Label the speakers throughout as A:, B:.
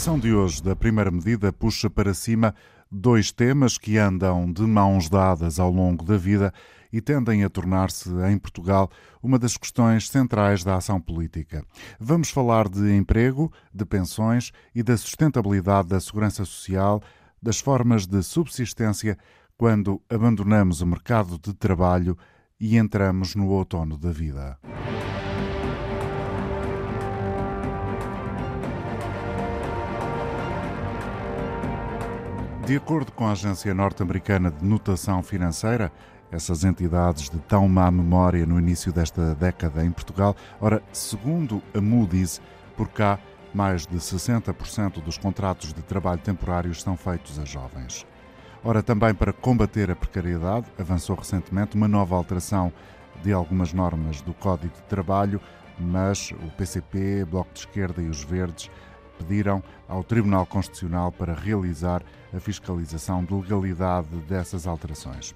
A: Edição de hoje da primeira medida puxa para cima dois temas que andam de mãos dadas ao longo da vida e tendem a tornar-se, em Portugal, uma das questões centrais da ação política. Vamos falar de emprego, de pensões e da sustentabilidade da segurança social, das formas de subsistência quando abandonamos o mercado de trabalho e entramos no outono da vida. De acordo com a Agência Norte-Americana de Notação Financeira, essas entidades de tão má memória no início desta década em Portugal, ora, segundo a Moody's, por cá, mais de 60% dos contratos de trabalho temporários são feitos a jovens. Ora, também para combater a precariedade, avançou recentemente uma nova alteração de algumas normas do Código de Trabalho, mas o PCP, Bloco de Esquerda e os Verdes pediram ao Tribunal Constitucional para realizar a fiscalização de legalidade dessas alterações.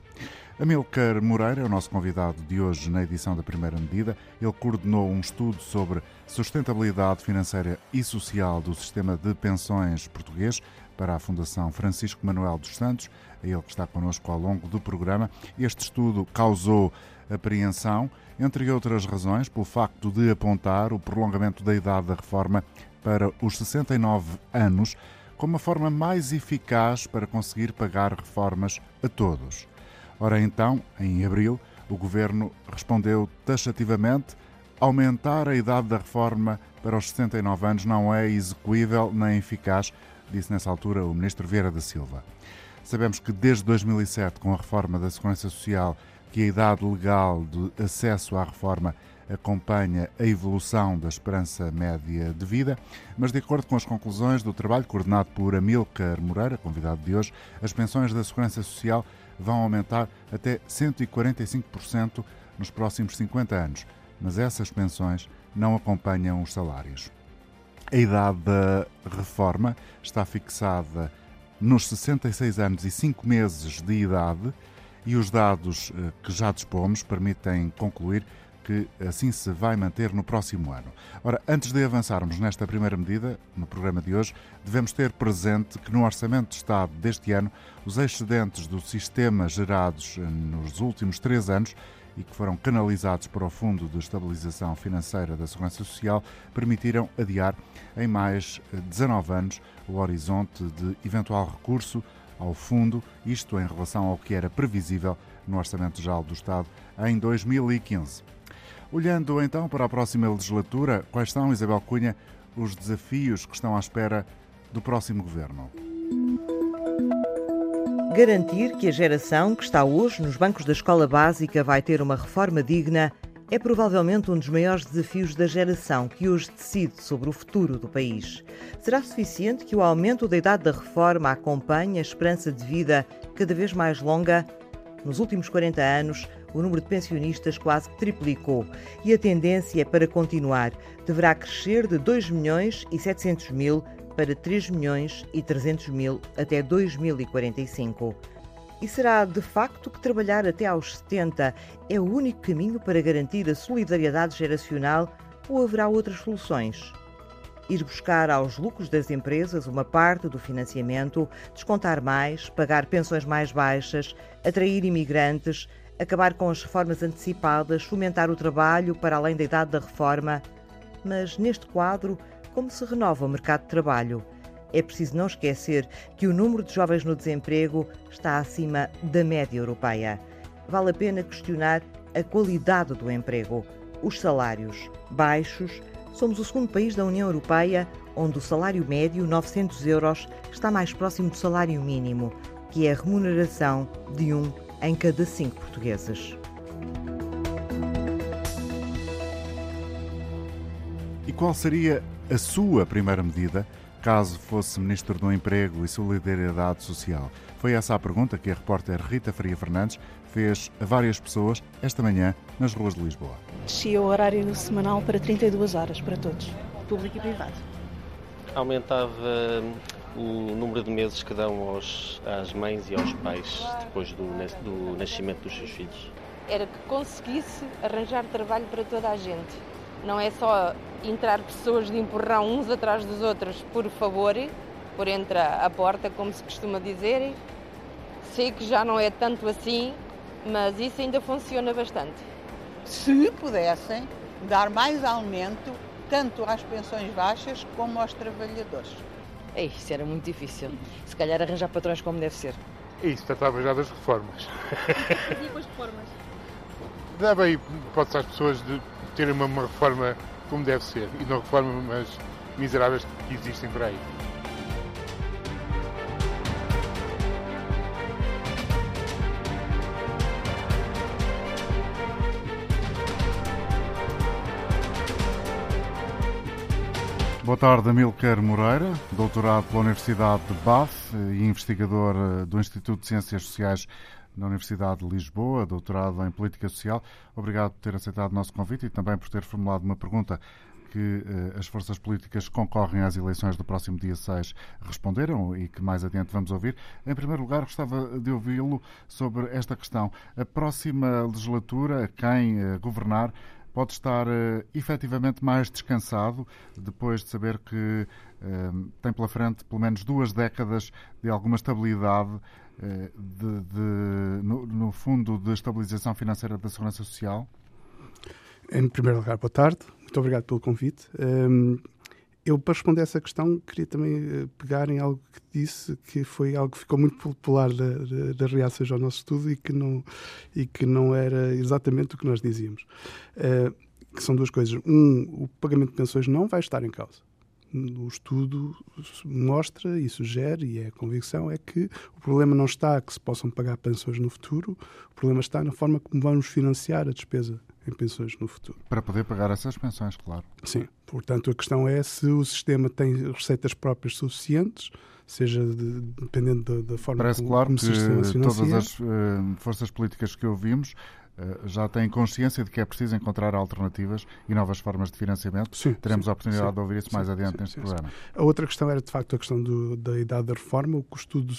A: Amilcar Moreira é o nosso convidado de hoje na edição da primeira medida. Ele coordenou um estudo sobre sustentabilidade financeira e social do sistema de pensões português para a Fundação Francisco Manuel dos Santos, é ele que está connosco ao longo do programa. Este estudo causou apreensão, entre outras razões, pelo facto de apontar o prolongamento da idade da reforma para os 69 anos como a forma mais eficaz para conseguir pagar reformas a todos. Ora então, em abril, o governo respondeu taxativamente: aumentar a idade da reforma para os 69 anos não é execuível nem eficaz, disse nessa altura o ministro Vieira da Silva. Sabemos que desde 2007, com a reforma da Segurança Social, que a idade legal de acesso à reforma acompanha a evolução da esperança média de vida, mas de acordo com as conclusões do trabalho coordenado por Amilcar Moreira, convidado de hoje, as pensões da Segurança Social vão aumentar até 145% nos próximos 50 anos, mas essas pensões não acompanham os salários. A idade da reforma está fixada nos 66 anos e 5 meses de idade e os dados eh, que já dispomos permitem concluir que assim se vai manter no próximo ano. Ora, antes de avançarmos nesta primeira medida, no programa de hoje, devemos ter presente que no Orçamento de Estado deste ano, os excedentes do sistema gerados nos últimos três anos e que foram canalizados para o Fundo de Estabilização Financeira da Segurança Social permitiram adiar em mais 19 anos o horizonte de eventual recurso ao fundo, isto em relação ao que era previsível no Orçamento Geral do Estado em 2015. Olhando então para a próxima legislatura, quais são, Isabel Cunha, os desafios que estão à espera do próximo governo?
B: Garantir que a geração que está hoje nos bancos da escola básica vai ter uma reforma digna é provavelmente um dos maiores desafios da geração que hoje decide sobre o futuro do país. Será suficiente que o aumento da idade da reforma acompanhe a esperança de vida cada vez mais longa? Nos últimos 40 anos, o número de pensionistas quase triplicou e a tendência é para continuar. Deverá crescer de 2 milhões e 700 mil para 3 milhões e 300 mil até 2045. E será de facto que trabalhar até aos 70 é o único caminho para garantir a solidariedade geracional ou haverá outras soluções? Ir buscar aos lucros das empresas uma parte do financiamento, descontar mais, pagar pensões mais baixas, atrair imigrantes, acabar com as reformas antecipadas, fomentar o trabalho para além da idade da reforma. Mas neste quadro, como se renova o mercado de trabalho? É preciso não esquecer que o número de jovens no desemprego está acima da média europeia. Vale a pena questionar a qualidade do emprego, os salários baixos. Somos o segundo país da União Europeia onde o salário médio, 900 euros, está mais próximo do salário mínimo, que é a remuneração de um em cada cinco portugueses.
A: E qual seria a sua primeira medida caso fosse Ministro do Emprego e Solidariedade Social? Foi essa a pergunta que a repórter Rita Faria Fernandes fez a várias pessoas esta manhã nas ruas de Lisboa.
C: Descia o horário semanal para 32 horas para todos, público e privado.
D: Aumentava o número de meses que dão aos, às mães e aos pais depois do, do nascimento dos seus filhos?
E: Era que conseguisse arranjar trabalho para toda a gente. Não é só entrar pessoas de empurrão uns atrás dos outros, por favor, por entre a porta, como se costuma dizer. Sei que já não é tanto assim, mas isso ainda funciona bastante.
F: Se pudessem dar mais aumento tanto às pensões baixas como aos trabalhadores.
G: Ei, isso era muito difícil. Se calhar arranjar patrões como deve ser.
H: Isso, tratava já das reformas.
I: E com as reformas?
H: Dava aí hipótese às pessoas de terem uma, uma reforma como deve ser e não reformas miseráveis que existem por aí.
A: Boa tarde, Amilcar Moreira, doutorado pela Universidade de Bath e investigador eh, do Instituto de Ciências Sociais da Universidade de Lisboa, doutorado em Política Social. Obrigado por ter aceitado o nosso convite e também por ter formulado uma pergunta que eh, as forças políticas concorrem às eleições do próximo dia 6 responderam e que mais adiante vamos ouvir. Em primeiro lugar, gostava de ouvi-lo sobre esta questão. A próxima legislatura, quem eh, governar, pode estar uh, efetivamente mais descansado depois de saber que uh, tem pela frente pelo menos duas décadas de alguma estabilidade uh, de, de, no, no, Fundo de Estabilização Financeira da Segurança Social?
J: Em primeiro lugar, boa tarde. Muito obrigado pelo convite. Um, eu, para responder essa questão, queria também eh, pegar em algo que disse, que foi algo que ficou muito popular das reações ao nosso estudo e que não, e que não era exatamente o que nós dizíamos. Uh, que são duas coisas. Um, o pagamento de pensões não vai estar em causa. O estudo mostra e sugere, e é a convicção, é que o problema não está que se possam pagar pensões no futuro, o problema está na forma como vamos financiar a despesa em pensões no futuro.
A: Para poder pagar essas pensões, claro.
J: Sim. Portanto, a questão é se o sistema tem receitas próprias suficientes, seja de, dependendo da, da forma
A: Parece
J: como,
A: claro
J: como
A: que
J: se financia.
A: todas as uh, forças políticas que ouvimos já têm consciência de que é preciso encontrar alternativas e novas formas de financiamento.
J: Sim,
A: Teremos
J: sim,
A: a oportunidade
J: sim,
A: de ouvir isso mais adiante neste programa.
J: A outra questão era, de facto, a questão do, da idade da reforma. O que o estudo,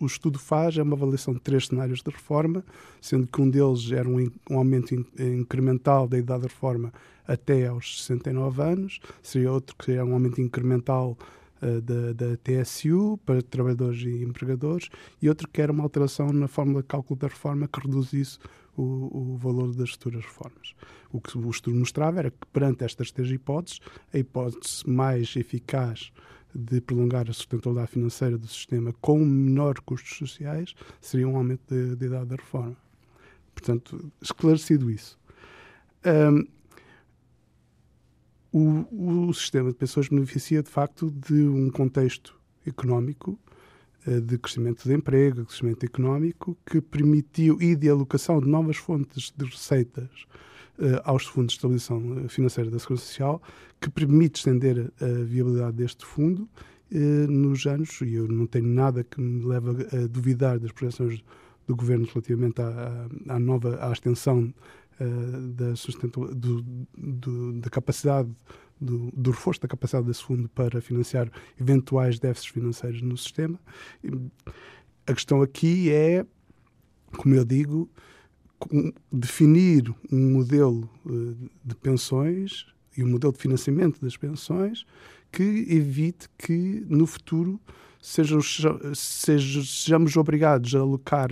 J: o estudo faz é uma avaliação de três cenários de reforma, sendo que um deles era um, um aumento incremental da idade da reforma até aos 69 anos, seria outro que seria um aumento incremental uh, da, da TSU para trabalhadores e empregadores, e outro que era uma alteração na fórmula de cálculo da reforma que reduz isso o, o valor das futuras reformas. O que o estudo mostrava era que, perante estas três hipóteses, a hipótese mais eficaz de prolongar a sustentabilidade financeira do sistema com menor custos sociais seria um aumento da idade da reforma. Portanto, esclarecido isso. Um, o, o, sistema de pensões beneficia, de facto, de um contexto económico de crescimento de emprego, crescimento económico, que permitiu e de alocação de novas fontes de receitas uh, aos fundos de estabilização financeira da Segurança Social, que permite estender a viabilidade deste fundo nos anos, e eu não tenho nada que me leve a duvidar das projeções do Governo relativamente à, à nova à extensão uh, da, do, do, da capacidade do, do, reforço da capacidade desse fundo para financiar eventuais déficits financeiros no sistema. A questão aqui é, como eu digo, definir um modelo eh, de pensões e um modelo de financiamento das pensões que evite que no futuro sejamos, sejamos obrigados a alocar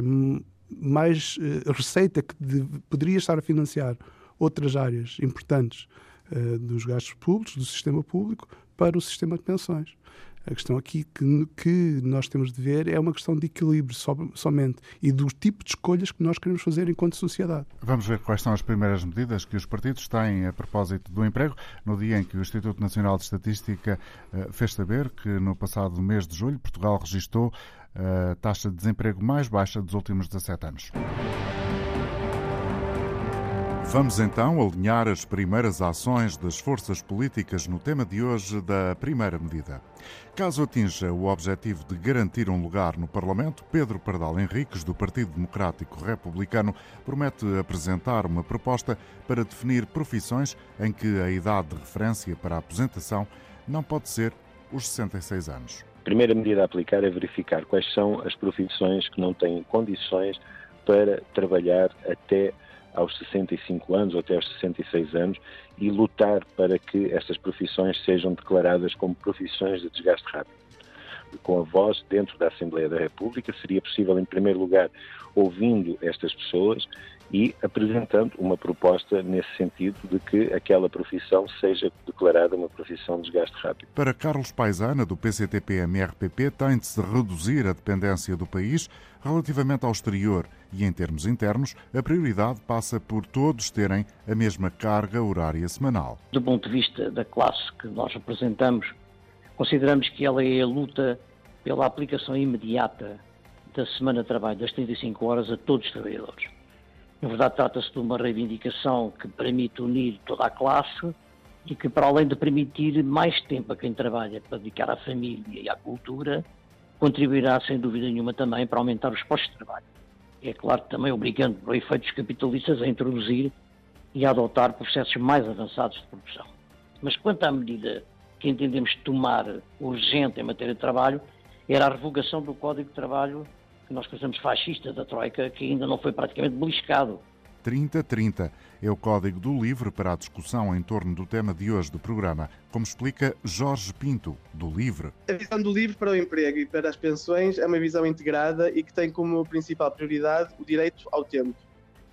J: mais uh, receita que de, poderia estar a financiar outras áreas importantes uh, dos gastos públicos, do sistema público, para o sistema de pensões. A questão aqui que, que nós temos de ver é uma questão de equilíbrio so, somente e do tipo de escolhas que nós queremos fazer enquanto sociedade.
A: Vamos ver quais são as primeiras medidas que os partidos têm a propósito do emprego, no dia em que o Instituto Nacional de Estatística uh, fez saber que no passado mês de julho Portugal registrou a taxa de desemprego mais baixa dos últimos 17 anos. Vamos então alinhar as primeiras ações das forças políticas no tema de hoje da primeira medida. Caso atinja o objetivo de garantir um lugar no Parlamento, Pedro Pardal Henriques, do Partido Democrático Republicano, promete apresentar uma proposta para definir profissões em que a idade de referência para a aposentação não pode ser os 66 anos.
K: A primeira medida a aplicar é verificar quais são as profissões que não têm condições para trabalhar até aos 65 anos ou até aos 66 anos e lutar para que estas profissões sejam declaradas como profissões de desgaste rápido. Com a voz dentro da Assembleia da República, seria possível, em primeiro lugar, ouvindo estas pessoas e apresentando uma proposta nesse sentido de que aquela profissão seja declarada uma profissão de desgaste rápido.
A: Para Carlos Paisana, do PCTP-MRPP, tem de se reduzir a dependência do país relativamente ao exterior e, em termos internos, a prioridade passa por todos terem a mesma carga horária semanal.
L: Do ponto de vista da classe que nós representamos, consideramos que ela é a luta pela aplicação imediata da semana de trabalho das 35 horas a todos os trabalhadores. Na verdade, trata-se de uma reivindicação que permite unir toda a classe e que, para além de permitir mais tempo a quem trabalha para dedicar à família e à cultura, contribuirá, sem dúvida nenhuma, também para aumentar os postos de trabalho. É claro, também obrigando por efeitos capitalistas a introduzir e a adotar processos mais avançados de produção. Mas quanto à medida que entendemos tomar urgente em matéria de trabalho, era a revogação do Código de Trabalho que nós consideramos fascista da Troika, que ainda não foi praticamente beliscado.
A: 3030 é o código do LIVRE para a discussão em torno do tema de hoje do programa, como explica Jorge Pinto, do LIVRE.
M: A visão do LIVRE para o emprego e para as pensões é uma visão integrada e que tem como principal prioridade o direito ao tempo.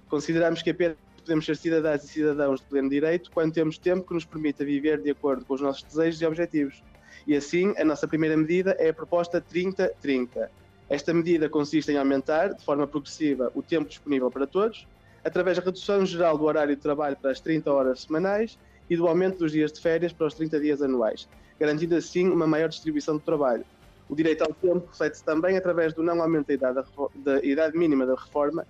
M: Consideramos que apenas podemos ser cidadãs e cidadãos de pleno direito quando temos tempo que nos permita viver de acordo com os nossos desejos e objetivos. E assim, a nossa primeira medida é a proposta 3030 esta medida consiste em aumentar, de forma progressiva, o tempo disponível para todos, através da redução geral do horário de trabalho para as 30 horas semanais e do aumento dos dias de férias para os 30 dias anuais, garantindo assim uma maior distribuição do trabalho. O direito ao tempo reflete-se também através do não aumento da idade, da idade mínima da reforma,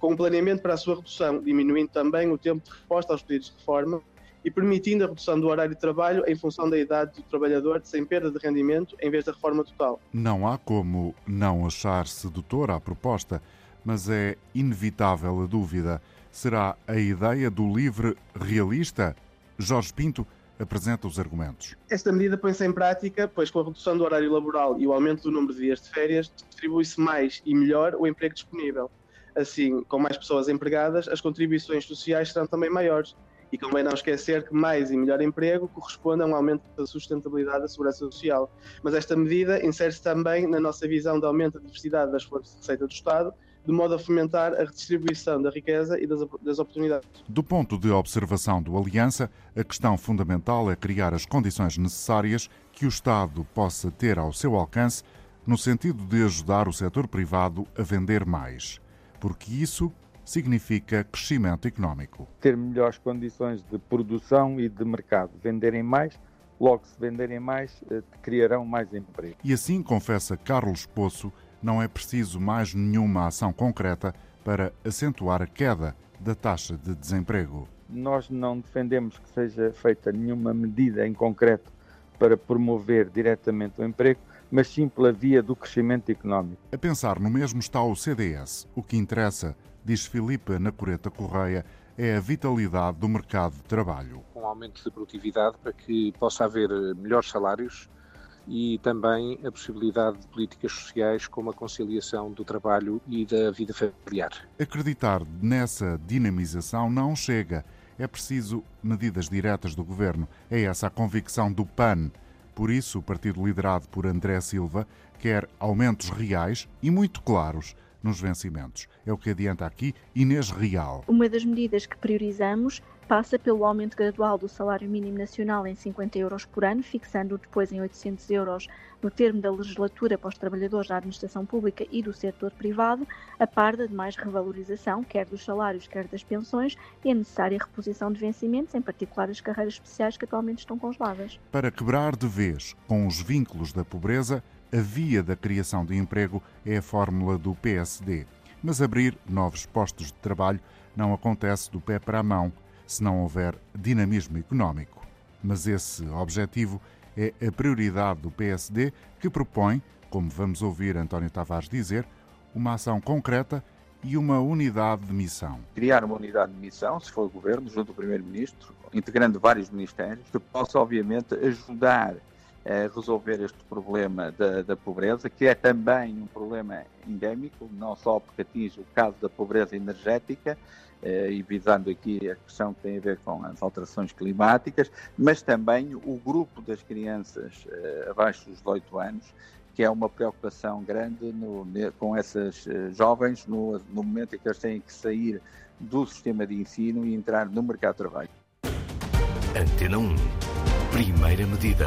M: com um planeamento para a sua redução, diminuindo também o tempo de resposta aos pedidos de reforma e permitindo a redução do horário de trabalho em função da idade do trabalhador sem perda de rendimento em vez da reforma total.
A: Não há como não achar sedutora a proposta, mas é inevitável a dúvida. Será a ideia do livre realista? Jorge Pinto apresenta os argumentos.
M: Esta medida põe-se em prática, pois com a redução do horário laboral e o aumento do número de dias de férias, distribui-se mais e melhor o emprego disponível. Assim, com mais pessoas empregadas, as contribuições sociais serão também maiores e convém não esquecer que mais e melhor emprego corresponde a um aumento da sustentabilidade da segurança social. Mas esta medida insere-se também na nossa visão de aumento da diversidade das fontes de receita do Estado, de modo a fomentar a redistribuição da riqueza e das, das oportunidades.
A: Do ponto de observação do Aliança, a questão fundamental é criar as condições necessárias que o Estado possa ter ao seu alcance no sentido de ajudar o setor privado a vender mais, porque isso significa crescimento económico.
N: Ter melhores condições de produção e de mercado, venderem mais, logo se venderem mais, eh, criarão mais emprego.
A: E assim, confessa Carlos Poço, não é preciso mais nenhuma ação concreta para acentuar a queda da taxa de desemprego.
N: Nós não defendemos que seja feita nenhuma medida em concreto para promover diretamente o emprego, mas sim pela via do crescimento económico.
A: A pensar no mesmo está o CDS. O que interessa diz Filipe Nacoreta Correia, é a vitalidade do mercado de trabalho.
O: Um aumento de produtividade para que possa haver melhores salários e também a possibilidade de políticas sociais como a conciliação do trabalho e da vida familiar.
A: Acreditar nessa dinamização não chega. É preciso medidas diretas do governo. É essa a convicção do PAN. Por isso, o partido liderado por André Silva quer aumentos reais e muito claros nos vencimentos. É o que adianta aqui Inês Real.
C: Uma das medidas que priorizamos passa pelo aumento gradual do salário mínimo nacional em 50 euros por ano, fixando-o depois em 800 euros no termo da legislatura para os trabalhadores da administração pública e do setor privado, a par da demais revalorização, quer dos salários, quer das pensões, e a necessária reposição de vencimentos, em particular as carreiras especiais que atualmente estão congeladas.
A: Para quebrar de vez com os vínculos da pobreza, a via da criação de emprego é a fórmula do PSD. Mas abrir novos postos de trabalho não acontece do pé para a mão se não houver dinamismo económico. Mas esse objetivo é a prioridade do PSD, que propõe, como vamos ouvir António Tavares dizer, uma ação concreta e uma unidade de missão.
P: Criar uma unidade de missão, se for o Governo, junto ao Primeiro-Ministro, integrando vários ministérios, que possa, obviamente, ajudar resolver este problema da, da, pobreza, que é também um problema endémico, não só porque atinge o caso da pobreza energética, e visando aqui a questão que tem a ver com as alterações climáticas, mas também o grupo das crianças abaixo dos 18 anos, que é uma preocupação grande no, com essas jovens no, no momento em que eles têm que sair do sistema de ensino e entrar no mercado de trabalho.
Q: Antena 1. Primeira medida.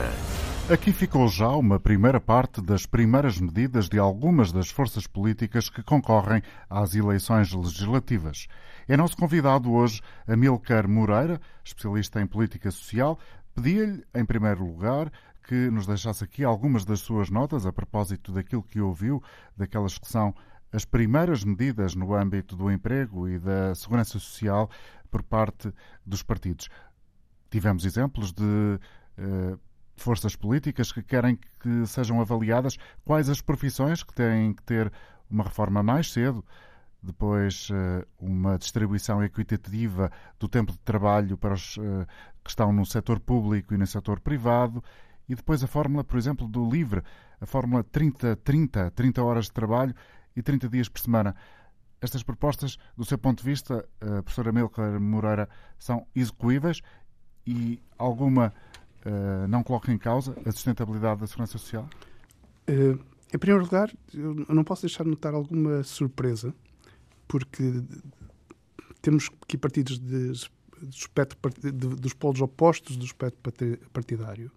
A: Aqui ficou já uma primeira parte das primeiras medidas de algumas das forças políticas que concorrem às eleições legislativas. É nosso convidado hoje Amilcar Moreira, especialista em política social. Pedia-lhe, em primeiro lugar, que nos deixasse aqui algumas das suas notas a propósito daquilo que ouviu, daquelas que são as primeiras medidas no âmbito do emprego e da segurança social por parte dos partidos. Tivemos exemplos de uh, forças políticas que querem que sejam avaliadas quais as profissões que têm que ter uma reforma mais cedo, depois uh, uma distribuição equitativa do tempo de trabalho para os uh, que estão no setor público e no setor privado, e depois a fórmula, por exemplo, do LIVRE, a fórmula 30-30, 30 horas de trabalho e 30 dias por semana. Estas propostas, do seu ponto de vista, uh, professora Milker Moreira, são execuíveis e alguma uh, não coloca em causa a sustentabilidade da segurança social?
J: Uh, em primeiro lugar, eu não posso deixar de notar alguma surpresa, porque temos aqui partidos de, de espectro, de, dos polos opostos do espectro partidário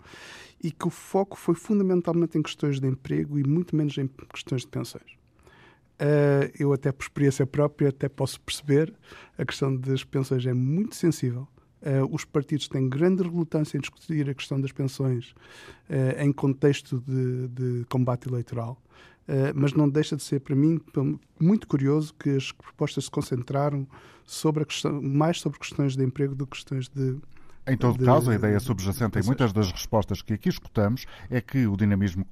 J: e que o foco foi fundamentalmente em questões de emprego e muito menos em questões de pensões. Uh, eu até por experiência própria até posso perceber a questão das pensões é muito sensível. Uh, os partidos têm grande relutância em discutir a questão das pensões uh, em contexto de, de combate eleitoral, mas não deixa de ser para mim muito curioso que as propostas se concentraram sobre a questão, mais sobre questões de emprego do que questões de
A: em todo de, caso, a ideia subjacente em muitas das respostas que aqui escutamos é que o dinamismo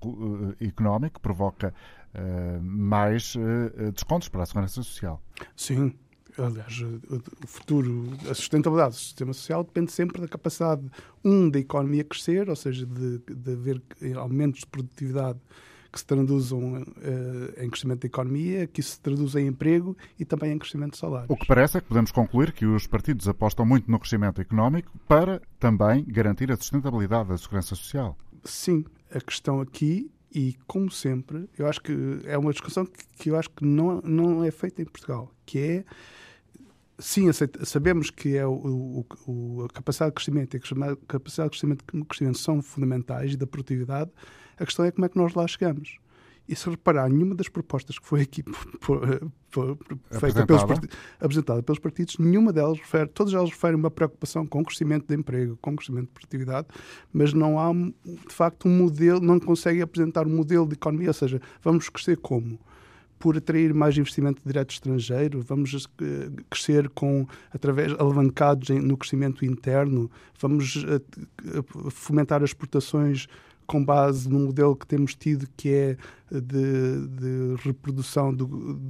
A: económico provoca uh, mais uh, descontos para a segurança social.
J: Sim. Aliás, o futuro, a sustentabilidade do sistema social depende sempre da capacidade, um, da economia crescer, ou seja, de, de haver aumentos de produtividade que se traduzam uh, em crescimento da economia, que isso se traduz em emprego e também em crescimento de salários.
A: O que parece é que podemos concluir que os partidos apostam muito no crescimento económico para também garantir a sustentabilidade da segurança social.
J: Sim, a questão aqui e como sempre, eu acho que é uma discussão que, que eu acho que não, não é feita em Portugal, que é sim, sabemos que é o, o, a capacidade de crescimento e a capacidade de crescimento, crescimento são fundamentais e da produtividade, a questão é como é que nós lá chegamos. E se reparar, nenhuma das propostas que foi aqui por, por, feita pelos apresentada? pelos partidos, nenhuma delas refere, todas elas referem uma preocupação com o crescimento de emprego, com o crescimento de produtividade, mas não há, de facto, um modelo, não conseguem apresentar um modelo de economia, ou seja, vamos crescer como? por atrair mais investimento direto estrangeiro, vamos eh, crescer com através alavancados no crescimento interno, vamos eh, fomentar as exportações com base num modelo que temos tido que é de, de reprodução do,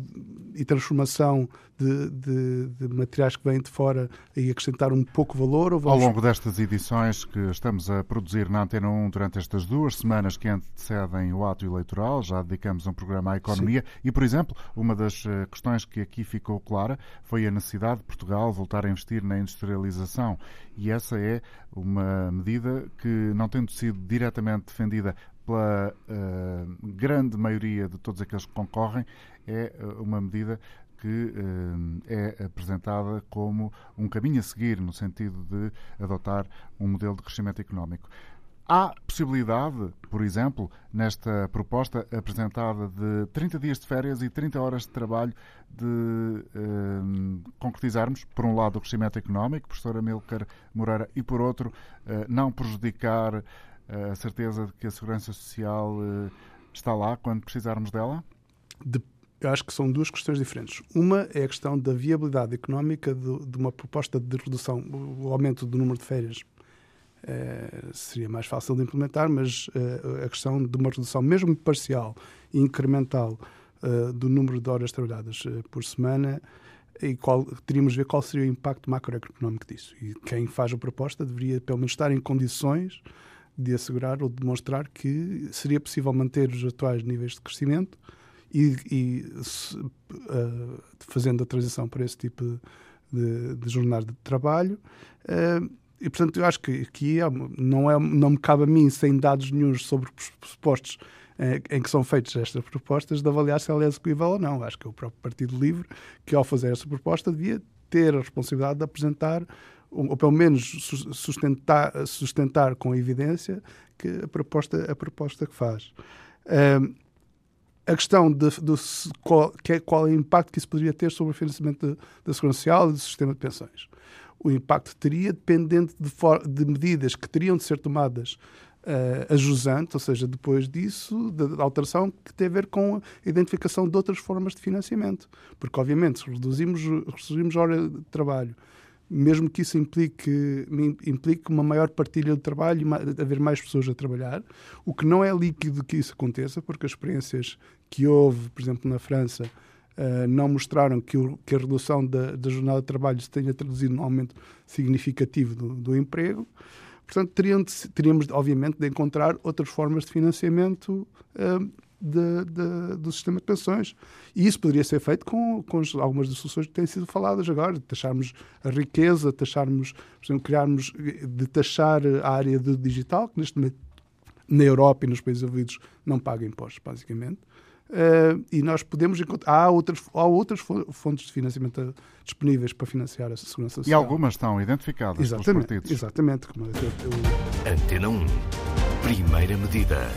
J: e transformação de, de, de, materiais que vêm de fora e acrescentar um pouco valor?
A: Vamos... Ao longo destas edições que estamos a produzir na Antena 1 durante estas duas semanas que antecedem o ato eleitoral, já dedicamos um programa à economia Sim. e, por exemplo, uma das eh, questões que aqui ficou clara foi a necessidade de Portugal voltar a investir na industrialização e essa é uma medida que, não tendo sido diretamente defendida pela uh, grande maioria de todos aqueles que concorrem, é uh, uma medida que uh, é apresentada como um caminho a seguir no sentido de adotar um modelo de crescimento económico. Há possibilidade, por exemplo, nesta proposta apresentada de 30 dias de férias e 30 horas de trabalho, de concretizarmos, por um lado, o crescimento económico, professora Milker Moreira, e por outro, não prejudicar a certeza de que a segurança social eh, está lá quando precisarmos dela?
J: De, acho que são duas questões diferentes. Uma é a questão da viabilidade económica de, de uma proposta de redução, o aumento do número de férias. É, seria mais fácil de implementar, mas a questão de uma redução, mesmo parcial e incremental, do número de horas trabalhadas por semana, e qual, teríamos de ver qual seria o impacto macroeconómico disso. E quem faz a proposta deveria, pelo menos, estar em condições de assegurar ou demonstrar que seria possível manter os atuais níveis de crescimento e, e uh, fazendo a transição para esse tipo de, de de trabalho. Uh, e, portanto, eu acho que aqui não, é, não me cabe a mim, sem dados nenhums sobre os pressupostos eh, em que são feitas estas propostas, de avaliar se ela é execuível ou não. Acho que é o próprio Partido Livre que, ao fazer essa proposta, devia ter a responsabilidade de apresentar, ou pelo menos sustentar, sustentar com evidência que a proposta, a proposta que faz. Uh, a questão de, de, qual, que é, qual é o impacto que isso poderia ter sobre o financiamento da Segurança Social e do sistema de pensões. O impacto teria, dependente de, for, de medidas que teriam de ser tomadas uh, jusante, ou seja, depois disso, da alteração que tem a ver com a identificação de outras formas de financiamento. Porque, obviamente, se reduzimos, reduzimos a hora de trabalho, mesmo que isso implique, implique uma maior partilha de trabalho e haver mais pessoas a trabalhar, o que não é líquido que isso aconteça, porque as experiências que houve, por exemplo, na França, uh, não mostraram que, o, que, a redução da, da, jornada de trabalho se tenha traduzido num aumento significativo do, do emprego. Portanto, teríamos, obviamente, de encontrar outras formas de financiamento uh, de, de, do sistema de pensões. E isso poderia ser feito com, com algumas das soluções que têm sido faladas agora, de taxarmos a riqueza, taxarmos, por exemplo, criarmos, de taxar a área do digital, que neste momento na Europa e nos países envolvidos não paga impostos, basicamente. Uh, e nós podemos encontrar. Há outras, há outras fontes de financiamento disponíveis para financiar a segurança social.
A: E algumas estão identificadas
J: exatamente,
A: pelos partidos.
J: Exatamente. Como eu,
Q: eu... Antena 1. Primeira medida.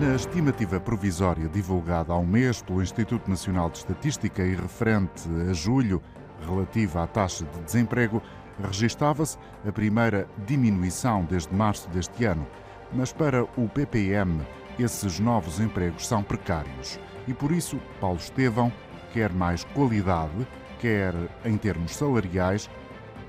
A: Na estimativa provisória divulgada há um mês pelo Instituto Nacional de Estatística e referente a julho, relativa à taxa de desemprego, registava-se a primeira diminuição desde março deste ano. Mas para o PPM, esses novos empregos são precários e por isso Paulo Estevão quer mais qualidade, quer em termos salariais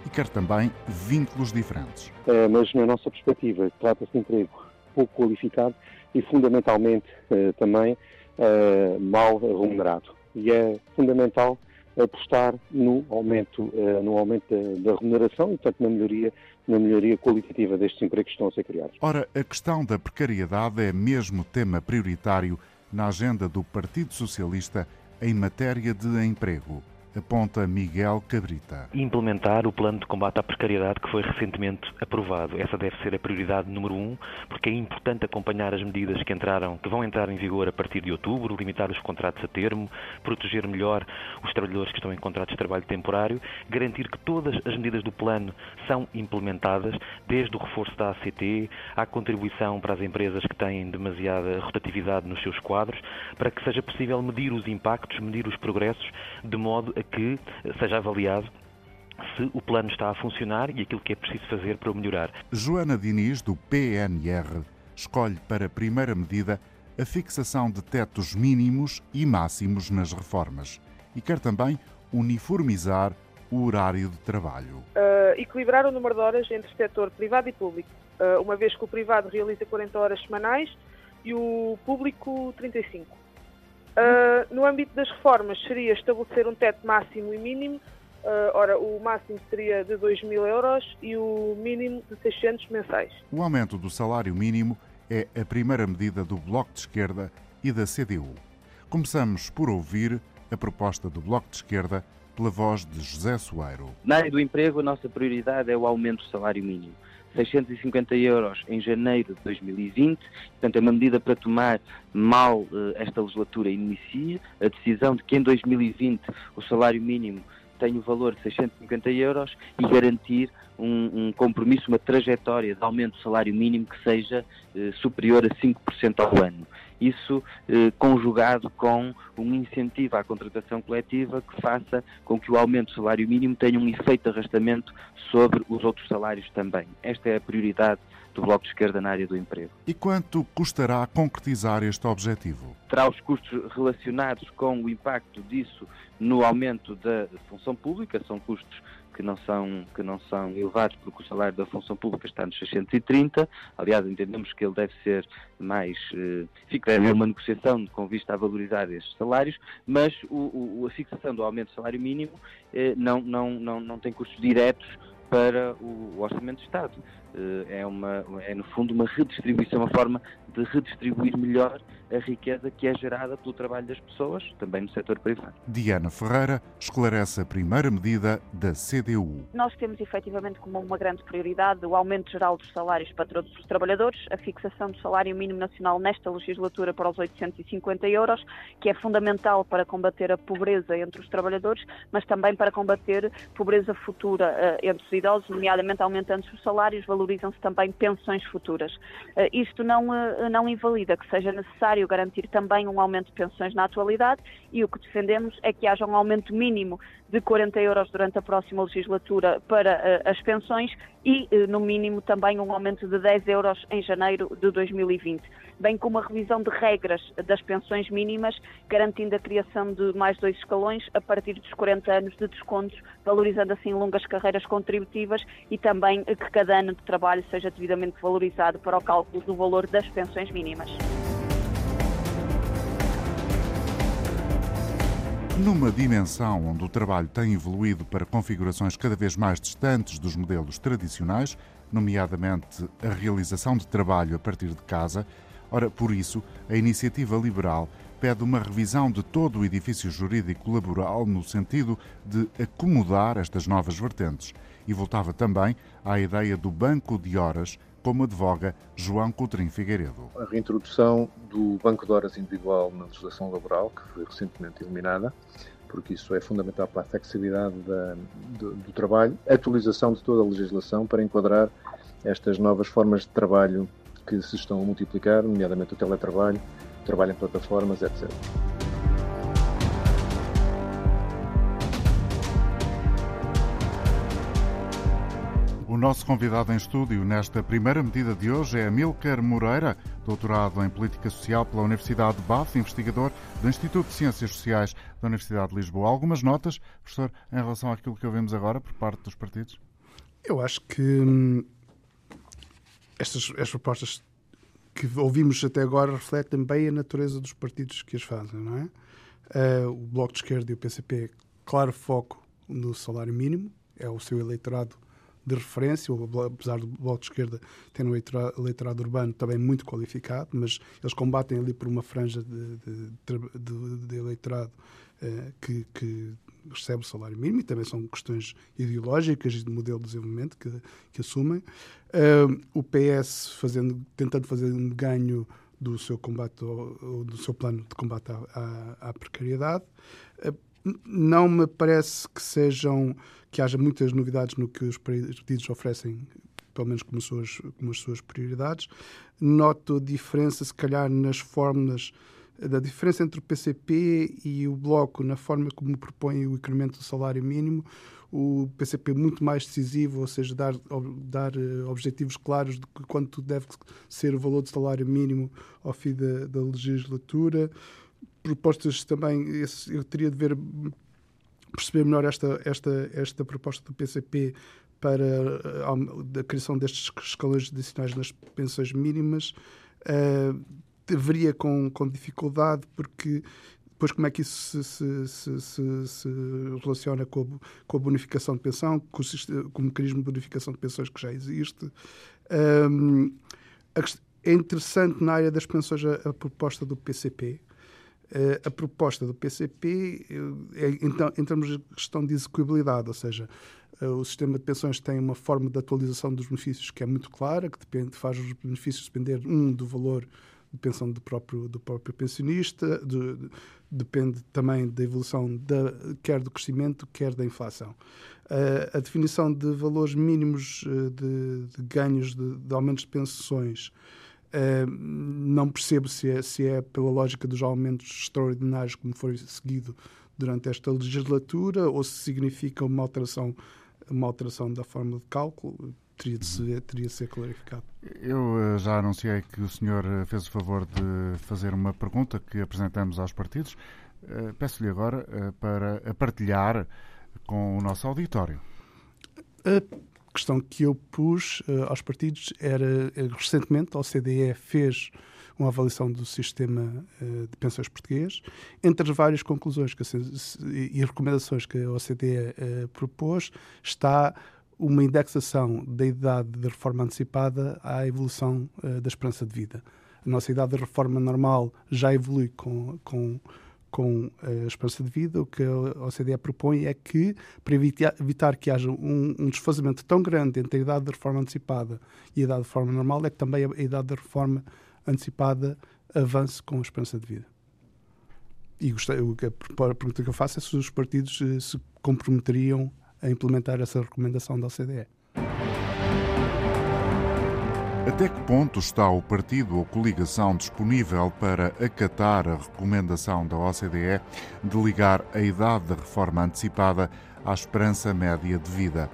A: e quer também vínculos diferentes.
K: É, mas na nossa perspectiva trata-se de emprego pouco qualificado e fundamentalmente eh, também eh, mal remunerado. E é fundamental apostar no aumento, eh, no aumento da, remuneração e, portanto, na melhoria na melhoria qualitativa destes empregos que estão a ser criados.
A: Ora, a questão da precariedade é mesmo tema prioritário na agenda do Partido Socialista em matéria de emprego aponta Miguel Cabrita.
R: Implementar o plano de combate à precariedade que foi recentemente aprovado. Essa deve ser a prioridade número um, porque é importante acompanhar as medidas que entraram, que vão entrar em vigor a partir de outubro, limitar os contratos a termo, proteger melhor os trabalhadores que estão em contratos de trabalho temporário, garantir que todas as medidas do plano são implementadas, desde o reforço da ACT à contribuição para as empresas que têm demasiada rotatividade nos seus quadros, para que seja possível medir os impactos, medir os progressos, de modo a que seja avaliado se o plano está a funcionar e aquilo que é preciso fazer para o melhorar.
A: Joana Diniz, do PNR, escolhe para primeira medida a fixação de tetos mínimos e máximos nas reformas e quer também uniformizar o horário de trabalho.
S: Uh, equilibrar o número de horas entre setor privado e público, uh, uma vez que o privado realiza 40 horas semanais e o público 35. Uh, no âmbito das reformas, seria estabelecer um teto máximo e mínimo. Uh, ora, o máximo seria de 2 mil euros e o mínimo de 600 mensais.
A: O aumento do salário mínimo é a primeira medida do Bloco de Esquerda e da CDU. Começamos por ouvir a proposta do Bloco de Esquerda pela voz de José Soeiro.
T: Na área do emprego, a nossa prioridade é o aumento do salário mínimo. 650 euros em janeiro de 2020. Portanto, é uma medida para tomar mal uh, esta legislatura inicia. A decisão de que em 2020 o salário mínimo tem o valor de 650 euros e garantir um, um, compromisso, uma trajetória de aumento do salário mínimo que seja eh, superior a 5% ao ano. Isso eh, conjugado com um incentivo à contratação coletiva que faça com que o aumento do salário mínimo tenha um efeito de arrastamento sobre os outros salários também. Esta é a prioridade do Bloco de Esquerda na área do emprego.
A: E quanto custará concretizar este objetivo?
T: Terá os custos relacionados com o impacto disso no aumento da função pública, são custos que não são, que não são elevados porque o salário da função pública está nos 630. Aliás, entendemos que ele deve ser mais. Eh, deve haver uma negociação com vista a valorizar estes salários, mas o, o, a fixação do aumento do salário mínimo eh, não, não, não, não tem custos diretos para o Orçamento de Estado. É, uma, é, no fundo, uma redistribuição, uma forma de redistribuir melhor a riqueza que é gerada pelo trabalho das pessoas, também no setor privado.
A: Diana Ferreira esclarece a primeira medida da CDU.
U: Nós temos efetivamente como uma grande prioridade o aumento geral dos salários para todos os trabalhadores, a fixação do salário mínimo nacional nesta legislatura para os 850 euros, que é fundamental para combater a pobreza entre os trabalhadores, mas também para combater pobreza futura uh, entre os idosos, nomeadamente aumentando os salários, valorizam-se também pensões futuras. Uh, isto não, uh, não invalida que seja necessário garantir também um aumento de pensões na atualidade e o que defendemos é que haja um aumento mínimo de 40 euros durante a próxima legislatura para uh, as pensões e, uh, no mínimo, também um aumento de 10 euros em janeiro de 2020, bem como a revisão de regras das pensões mínimas, garantindo a criação de mais dois escalões a partir dos 40 anos de descontos, valorizando assim longas carreiras contributivas e também que cada ano de trabalho seja devidamente valorizado para o cálculo do valor das pensões mínimas.
A: Numa dimensão onde o trabalho tem evoluído para configurações cada vez mais distantes dos modelos tradicionais, nomeadamente a realização de trabalho a partir de casa, ora, por isso, a iniciativa liberal pede uma revisão de todo o edifício jurídico laboral no sentido de acomodar estas novas vertentes. E voltava também à ideia do banco de horas como advoga João Coutrinho Figueiredo.
V: A reintrodução do banco de horas individual na legislação laboral, que foi recentemente eliminada, porque isso é fundamental para a flexibilidade da, do, do, trabalho, atualização de toda a legislação para enquadrar estas novas formas de trabalho que se estão a multiplicar, nomeadamente o teletrabalho, trabalho em plataformas, etc.
A: O nosso convidado em estúdio nesta primeira medida de hoje é Amilcar Moreira, doutorado em Política Social pela Universidade de Bath, investigador do Instituto de Ciências Sociais da Universidade de Lisboa. Algumas notas, professor, em relação àquilo que ouvimos agora por parte dos partidos?
J: Eu acho que hum, estas, propostas que ouvimos até agora refletem bem a natureza dos partidos que as fazem, não é? Uh, o Bloco de Esquerda e o PCP, claro foco no salário mínimo, é o seu eleitorado de referência, apesar do Bloco de Esquerda ter um eleitorado urbano também muito qualificado, mas eles combatem ali por uma franja de, de, de, de eleitorado uh, que, que, recebe o salário mínimo e também são questões ideológicas e de modelo de desenvolvimento que, que assumem. Uh, o PS fazendo, tentando fazer um ganho do seu combate, do seu plano de combate à, à, precariedade. Uh, não me parece que sejam que haja muitas novidades no que os partidos oferecem, pelo menos como, suas, como as suas prioridades. Noto diferença, se calhar, nas fórmulas da diferença entre o PCP e o Bloco na forma como propõe o incremento do salário mínimo, o PCP muito mais decisivo, ou seja, dar, dar eh, objetivos claros de quanto deve ser o valor do salário mínimo ao fim da, da legislatura. Propostas também, eu teria de ver perceber melhor esta, esta, esta proposta do PCP para a, a criação destes escalões adicionais nas pensões mínimas. Uh, deveria com, com dificuldade, porque depois como é que isso se, se, se, se relaciona com a, com a, bonificação de pensão, com o, com o, mecanismo de bonificação de pensões que já existe. Um, é interessante na área das pensões a, a proposta do PCP, a proposta do PCP uh, é, então, em termos de questão de execuibilidade, ou seja, uh, o sistema de pensões tem uma forma de atualização dos benefícios que é muito clara, que depende, faz os benefícios depender, um, do valor de pensão do próprio, do próprio pensionista, de, de, depende também da evolução da, quer do crescimento, quer da inflação. a definição de valores mínimos de, de ganhos de aumentos de pensões Uh, não percebo se é, se é pela lógica dos aumentos extraordinários como foi seguido durante esta legislatura ou se significa uma alteração, uma alteração da forma de cálculo. Teria de, ser, teria de ser clarificado.
A: Eu uh, já anunciei que o senhor eh, fez o favor de fazer uma pergunta que apresentamos aos partidos. Uh, Peço-lhe agora para partilhar com o nosso auditório
J: questão que eu pus uh, aos partidos era, uh, recentemente, a OCDE fez uma avaliação do sistema uh, de pensões português. Entre as várias conclusões que, e recomendações que a OCDE propôs, está uma indexação da idade de reforma antecipada à evolução uh, da esperança de vida. A nossa idade de reforma normal já evolui com, com, com a esperança de vida. O que a OCDE propõe é que, para evitar, que haja um, um, tão grande entre a idade de reforma antecipada e a idade de reforma normal, é que também a idade de reforma antecipada avance com a esperança de vida. E gostei, a pergunta que eu faço é se os partidos eh, se comprometeriam a implementar essa recomendação da OCDE.
A: Até que ponto está o partido ou coligação disponível para acatar a recomendação da OCDE de ligar a idade da reforma antecipada à esperança média de vida?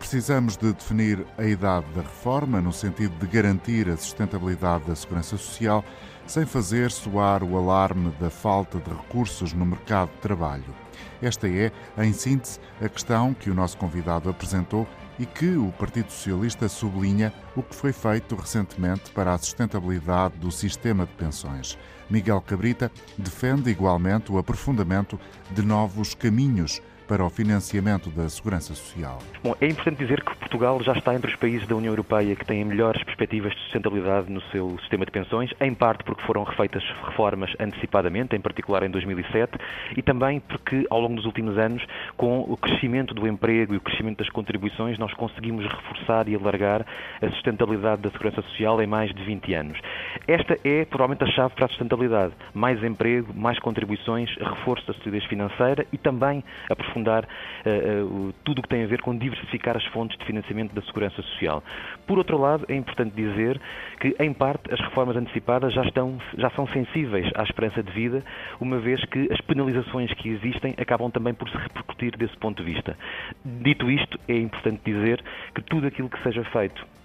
A: Precisamos de definir a idade da reforma no sentido de garantir a sustentabilidade da segurança social, sem fazer soar o alarme da falta de recursos no mercado de trabalho. Esta é, em síntese, a questão que o nosso convidado apresentou e que o Partido Socialista sublinha o que foi feito recentemente para a sustentabilidade do sistema de pensões. Miguel Cabrita defende igualmente o aprofundamento de novos caminhos para o financiamento da segurança social.
R: Bom, é importante dizer que Portugal já está entre os países da União Europeia que têm melhores perspectivas de sustentabilidade no seu sistema de pensões, em parte porque foram refeitas reformas antecipadamente, em particular em 2007, e também porque ao longo dos últimos anos, com o crescimento do emprego e o crescimento das contribuições, nós conseguimos reforçar e alargar a sustentabilidade da segurança social em mais de 20 anos. Esta é provavelmente a chave para a sustentabilidade. Mais emprego, mais contribuições, reforço da solidez financeira e também aprofundamento aprofundar uh, uh, tudo o que tem a ver com diversificar as fontes de financiamento da segurança social. Por outro lado, é importante dizer que, em parte, as reformas antecipadas já, estão, já são sensíveis à esperança de vida, uma vez que as penalizações que existem acabam também por se repercutir desse ponto de vista. Dito isto, é importante dizer que tudo aquilo que seja feito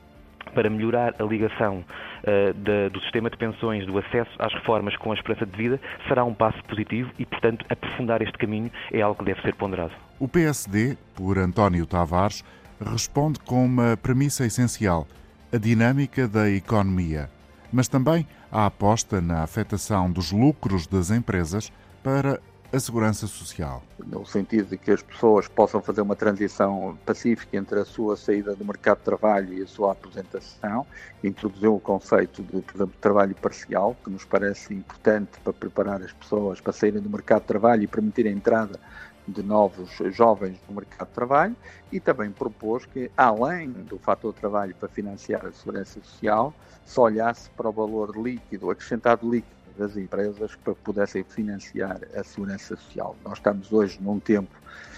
R: para melhorar a ligação uh, da, do sistema de pensões, do acesso às reformas com a esperança de vida, será um passo positivo e, portanto, aprofundar este caminho é algo que deve ser ponderado.
A: O PSD, por António Tavares, responde com uma premissa essencial: a dinâmica da economia, mas também a aposta na afetação dos lucros das empresas para a segurança social.
P: No sentido de que as pessoas possam fazer uma transição pacífica entre a sua saída do mercado de trabalho e a sua aposentação, introduziu o conceito de, trabalho parcial, que nos parece importante para preparar as pessoas para saírem do mercado de trabalho e permitir a entrada de novos jovens no mercado de trabalho e também propôs que, além do fator trabalho para financiar a segurança social, se olhasse para o valor líquido, acrescentado líquido das empresas para pudessem financiar a segurança social. Nós estamos hoje num tempo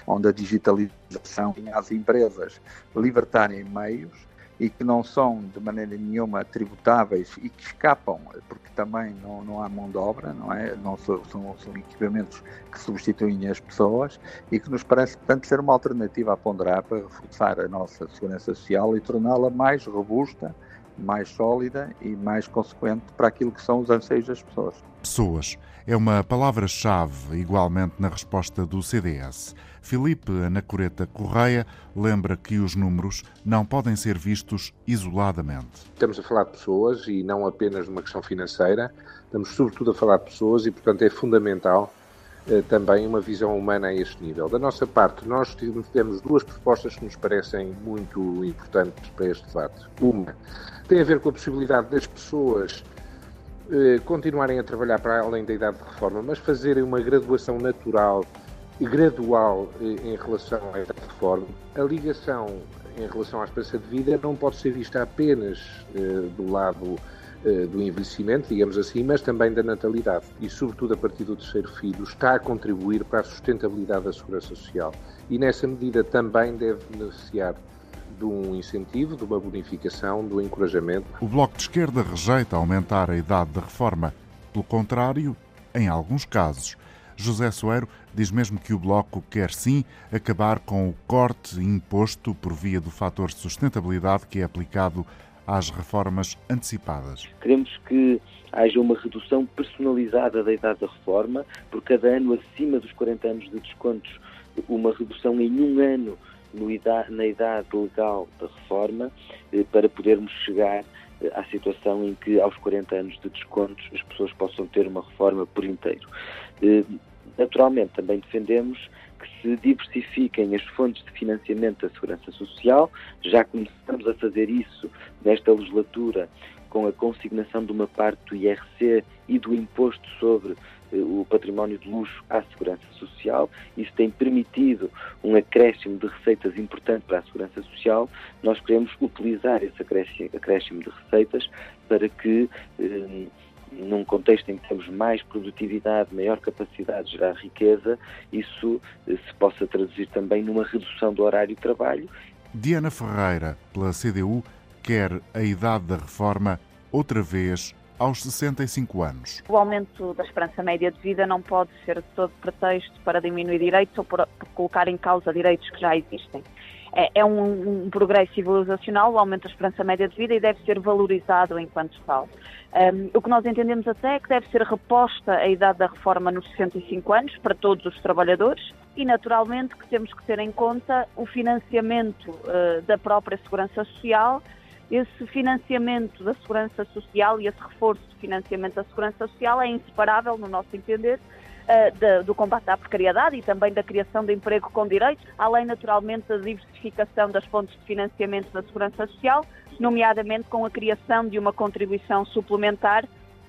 P: onde a digitalização as empresas libertarem meios e que não são de maneira nenhuma tributáveis e que escapam, porque também não, não há mão de obra, não é? Não são, são, são, equipamentos que substituem as pessoas e que nos parece, portanto, ser uma alternativa a ponderar para reforçar a nossa segurança social e torná-la mais robusta mais sólida e mais consequente para aquilo que são os anseios das pessoas.
A: Pessoas é uma palavra-chave igualmente na resposta do CDS. Filipe Anacoreta Correia lembra que os números não podem ser vistos isoladamente.
O: Estamos a falar de pessoas e não apenas de uma questão financeira, estamos sobretudo a falar de pessoas e, portanto, é fundamental também uma visão humana a este nível. Da nossa parte, nós temos duas propostas que nos parecem muito importantes para este debate. Uma tem a ver com a possibilidade das pessoas eh, continuarem a trabalhar para além da idade de reforma, mas fazerem uma graduação natural e gradual eh, em relação à idade de reforma. A ligação em relação à esperança de vida não pode ser vista apenas do lado eh, do envelhecimento, digamos assim, mas também da natalidade e, sobretudo, a partir do terceiro filho, está a contribuir para a sustentabilidade da segurança social e, nessa medida, também deve beneficiar de um incentivo, de uma bonificação, do encorajamento.
A: O Bloco de Esquerda rejeita aumentar a idade da reforma. Pelo contrário, em alguns casos. José Soeiro diz mesmo que o Bloco quer sim acabar com o corte imposto por via do fator de sustentabilidade que é aplicado às reformas antecipadas?
T: Queremos que haja uma redução personalizada da idade da reforma, por cada ano acima dos 40 anos de descontos, uma redução em um ano na idade legal da reforma, eh, para podermos chegar eh, à situação em que, aos 40 anos de descontos, as pessoas possam ter uma reforma por inteiro. Eh, naturalmente, também defendemos
W: que se diversifiquem as fontes de financiamento da Segurança Social. Já começamos a fazer isso nesta legislatura com a consignação de uma parte do IRC e do imposto sobre eh, o património de luxo à segurança social. Isso tem permitido um acréscimo de receitas importante para a segurança social. Nós queremos utilizar esse acréscimo de receitas para que eh, num contexto em que temos mais produtividade, maior capacidade de gerar riqueza, isso eh, se possa traduzir também numa redução do horário de trabalho.
A: Diana Ferreira, pela CDU, quer a idade da reforma outra vez aos 65 anos.
U: O aumento da esperança média de vida não pode ser todo pretexto para diminuir direitos ou por colocar em causa direitos que já existem é, é um, um, progresso civilizacional, o aumento da esperança média de vida e deve ser valorizado enquanto tal. Um, o que nós entendemos até é que deve ser reposta a idade da reforma nos 65 anos para todos os trabalhadores e, naturalmente, que temos que ter em conta o financiamento uh, da própria segurança social. Esse financiamento da segurança social e esse reforço de financiamento da segurança social é inseparável, no nosso entender, uh, do combate à precariedade e também da criação de emprego com direitos, além naturalmente da diversificação das fontes de financiamento da segurança social, nomeadamente com a criação de uma contribuição suplementar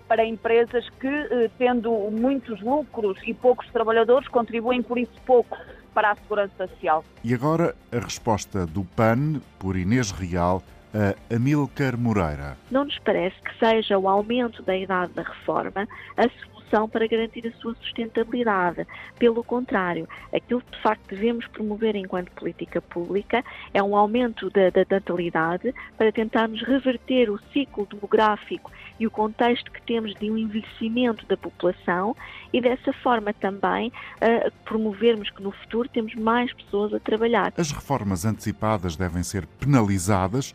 U: para empresas que, uh, tendo muitos lucros e poucos trabalhadores, contribuem por isso pouco para a segurança social.
A: E agora a resposta do PAN, por Inês Real, a Amilcar Moreira.
C: Não nos parece que seja o aumento da idade da reforma a solução para garantir a sua sustentabilidade. Pelo contrário, aquilo que de facto devemos promover enquanto política pública é um aumento da, da natalidade para tentarmos reverter o ciclo demográfico e o contexto que temos de um envelhecimento da população e dessa forma também uh, promovermos que no futuro temos mais pessoas a trabalhar.
A: As reformas antecipadas devem ser penalizadas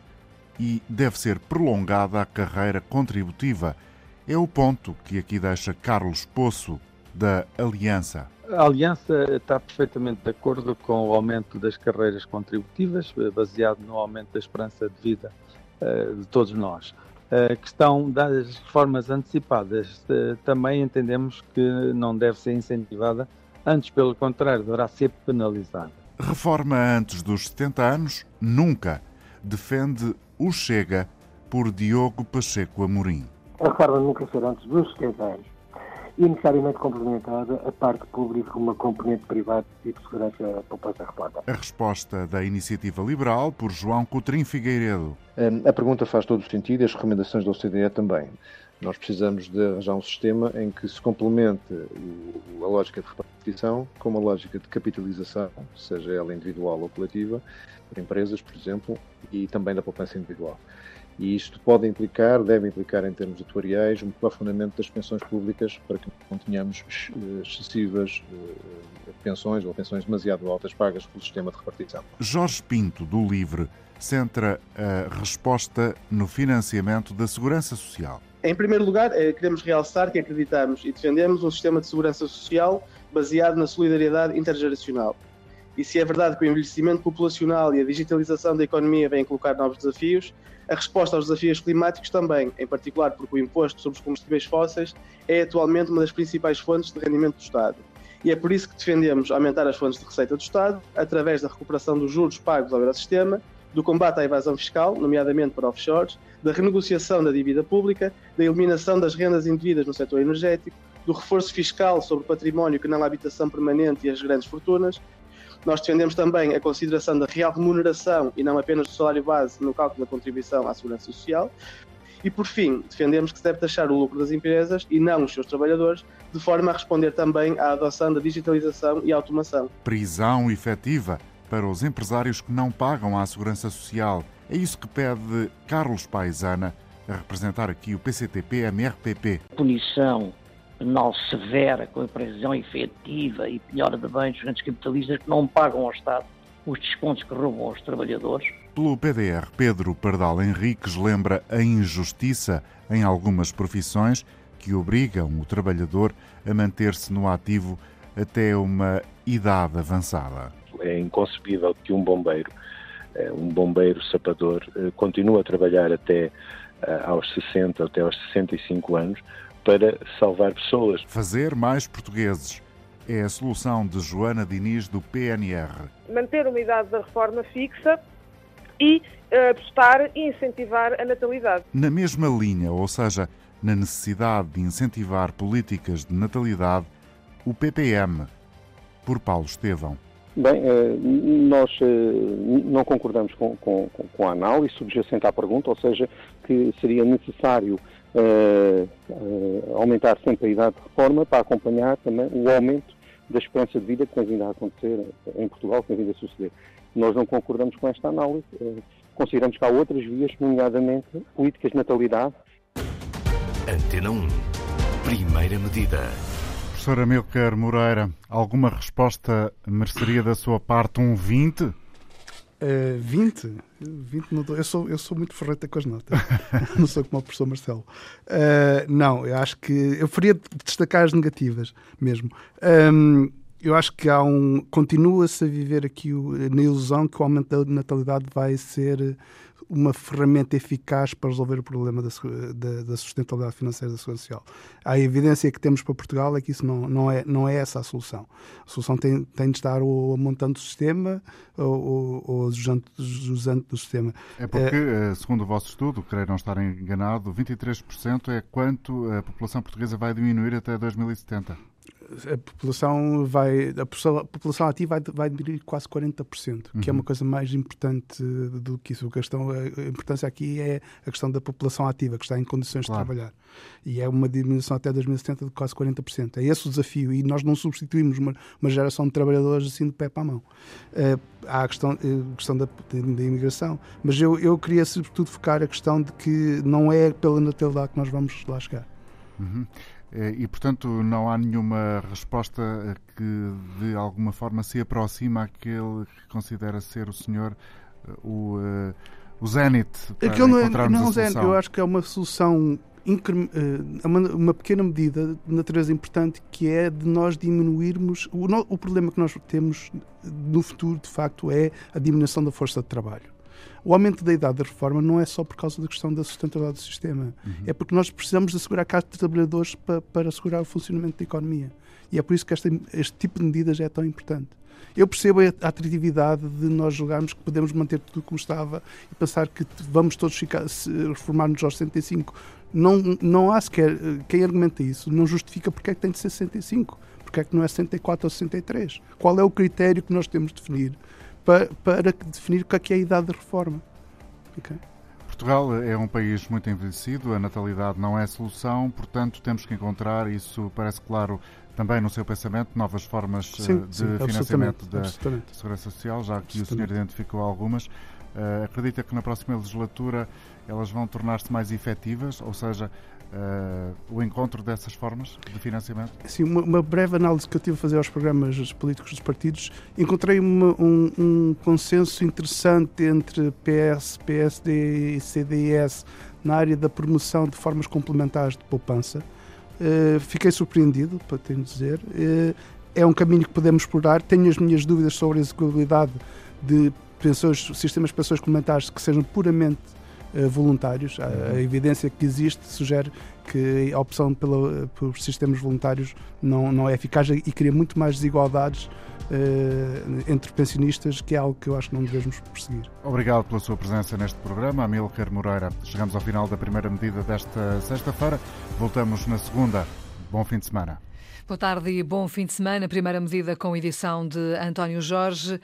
A: e deve ser prolongada a carreira contributiva é o ponto que aqui deixa Carlos Poço, da Aliança.
N: A Aliança está perfeitamente de acordo com o aumento das carreiras contributivas, eh, baseado no aumento da esperança de vida uh, de todos nós. A questão das reformas antecipadas uh, também entendemos que não deve ser incentivada, antes, pelo contrário, deverá ser penalizada.
A: Reforma antes dos 70 anos? Nunca. Defende o Chega por Diogo Pacheco Amorim
X: a reforma nunca será antes dos 70 anos e necessariamente complementada a parte pública com uma componente privada de segurança poupança reforma.
A: A resposta da Iniciativa Liberal por João Coutrinho Figueiredo.
V: Hum, a pergunta faz todo o sentido e as recomendações da OCDE também. Nós precisamos de arranjar um sistema em que se complemente a lógica de repartição com uma lógica de capitalização, seja ela individual ou coletiva, por empresas, por exemplo, e também da poupança individual. E isto pode implicar, deve implicar em termos atuariais, um plafonamento das pensões públicas para que não tenhamos eh, excessivas eh, pensões ou pensões demasiado altas pagas pelo sistema de repartição.
A: Jorge Pinto, do LIVRE, centra a resposta no financiamento da segurança social.
M: Em primeiro lugar, eh, queremos realçar que acreditamos e defendemos um sistema de segurança social baseado na solidariedade intergeracional. E se é verdade que o envelhecimento populacional e a digitalização da economia vêm colocar novos desafios, a resposta aos desafios climáticos também, em particular porque o imposto sobre os combustíveis fósseis é atualmente uma das principais fontes de rendimento do Estado. E é por isso que defendemos aumentar as fontes de receita do Estado, através da recuperação dos juros pagos ao Eurosistema, do combate à evasão fiscal, nomeadamente para offshores, da renegociação da dívida pública, da eliminação das rendas indevidas no setor energético, do reforço fiscal sobre o património que não a habitação permanente e as grandes fortunas, nós defendemos também a consideração da real remuneração e não apenas do salário base no cálculo da contribuição à segurança social. E, por fim, defendemos que se deve taxar o lucro das empresas e não os seus trabalhadores, de forma a responder também à adoção da digitalização e automação.
A: Prisão efetiva para os empresários que não pagam à segurança social. É isso que pede Carlos Paisana, a representar aqui o PCTP-MRPP.
L: Punição penal severa, com a prisão efetiva e penhora de bens dos grandes capitalistas que não pagam ao Estado os descontos que roubam aos trabalhadores.
A: Pelo PDR, Pedro Pardal Henriques lembra a injustiça em algumas profissões que obrigam o trabalhador a manter-se no ativo até uma idade avançada.
K: É inconcebível que um bombeiro, eh, um bombeiro sapador, eh, continue a trabalhar até eh, aos 60, até aos 65 anos, para salvar pessoas.
A: Fazer mais portugueses. é a solução de Joana Diniz do PNR.
S: Manter uma idade da reforma fixa e apostar e incentivar a natalidade.
A: Na mesma linha, ou seja, na necessidade de incentivar políticas de natalidade, o PPM, por Paulo Estevão.
O: Bem, eh, nós eh, não concordamos com, com, com, a análise subjacente à pergunta, ou seja, que seria necessário uh, aumentar sempre a idade de reforma para acompanhar também o aumento da esperança de vida que tem vindo a acontecer em Portugal, que tem vindo a suceder. Nós não concordamos com esta análise, consideramos que há outras vias, nomeadamente políticas de natalidade.
Q: Antena 1. Primeira medida.
A: Professora Milker Moreira, alguma resposta mereceria da sua parte um 20? Uh,
J: 20? 20 não eu, sou, eu sou muito ferreta com as notas. não sou como o professor Marcelo. Uh, não, eu acho que. Eu faria destacar as negativas mesmo. Um, eu acho que há um. Continua-se a viver aqui o, na ilusão que o aumento da natalidade vai ser uma ferramenta eficaz para resolver o problema da, da, da, sustentabilidade financeira da segurança social. A evidência que temos para Portugal é que isso não, não, é, não é essa a solução. A solução tem, tem de estar ou montando o sistema ou, ou, usando, usando do sistema.
A: É porque, é, segundo o vosso estudo, creio não estar enganado, 23% é quanto a população portuguesa vai diminuir até 2070
J: a população vai a população ativa vai, vai diminuir quase 40%, uhum. que é uma uhum. coisa mais importante do que isso. A, questão, a importância aqui é a questão da população ativa, que está em condições claro. de trabalhar. E é uma diminuição até 2070 de quase 40%. É esse o desafio. E nós não substituímos uma, uma geração de trabalhadores assim de pé para a mão. Uh, há a questão, a questão da, da imigração. Mas eu, eu queria, sobretudo, focar a questão de que não é pela natalidade que nós vamos lá chegar.
A: Uhum. Eh, e, portanto, não há nenhuma resposta que de alguma forma se aproxima àquele que considera ser o senhor eh, o, o Zenit.
J: Aquilo não é, não é Zenit, eu acho que é uma solução é uma, uma, pequena medida de natureza importante que é de nós diminuirmos o, o problema que nós temos no futuro de facto é a diminuição da força de trabalho o aumento da idade da reforma não é só por causa da questão da sustentabilidade do sistema. Uhum. É porque nós precisamos de assegurar casa de trabalhadores para, para assegurar o funcionamento da economia. E é por isso que este, este tipo de medidas é tão importante. Eu percebo a atratividade de nós julgarmos que podemos manter tudo como estava e pensar que vamos todos ficar, reformar-nos aos 65. Não, não há sequer. Quem argumenta isso não justifica porque é que tem de ser 65. Porque é que não é 64 ou 63. Qual é o critério que nós temos de definir para, para definir o que é, que é a idade de reforma. Okay.
A: Portugal é um país muito envelhecido, a natalidade não é solução, portanto temos que encontrar, isso parece claro também no seu pensamento, novas formas sim, eh, de sim, financiamento da Segurança Social, já que o senhor identificou algumas. Uh, acredita que na próxima legislatura elas vão tornar-se mais efetivas, ou seja, uh, o encontro dessas formas de financiamento?
J: Sim, uma, uma, breve análise que eu tive a fazer aos programas políticos dos partidos, encontrei uma, um, um, consenso interessante entre PS, PSD e CDS na área da promoção de formas complementares de poupança. Uh, fiquei surpreendido, para tenho dizer. Uh, é um caminho que podemos explorar. Tenho as minhas dúvidas sobre a execuibilidade de pensões, sistemas de pensões complementares que sejam puramente voluntários. A, a, uhum. evidência que existe sugere que a opção pela, por sistemas voluntários não, não é eficaz e cria muito mais desigualdades uh, entre pensionistas, que é algo que eu acho que não devemos perseguir.
A: Obrigado pela sua presença neste programa, Amílcar Moreira. Chegamos ao final da primeira medida desta sexta-feira. Voltamos na segunda. Bom fim de semana.
Y: Boa tarde e bom fim de semana. Primeira medida com edição de António Jorge.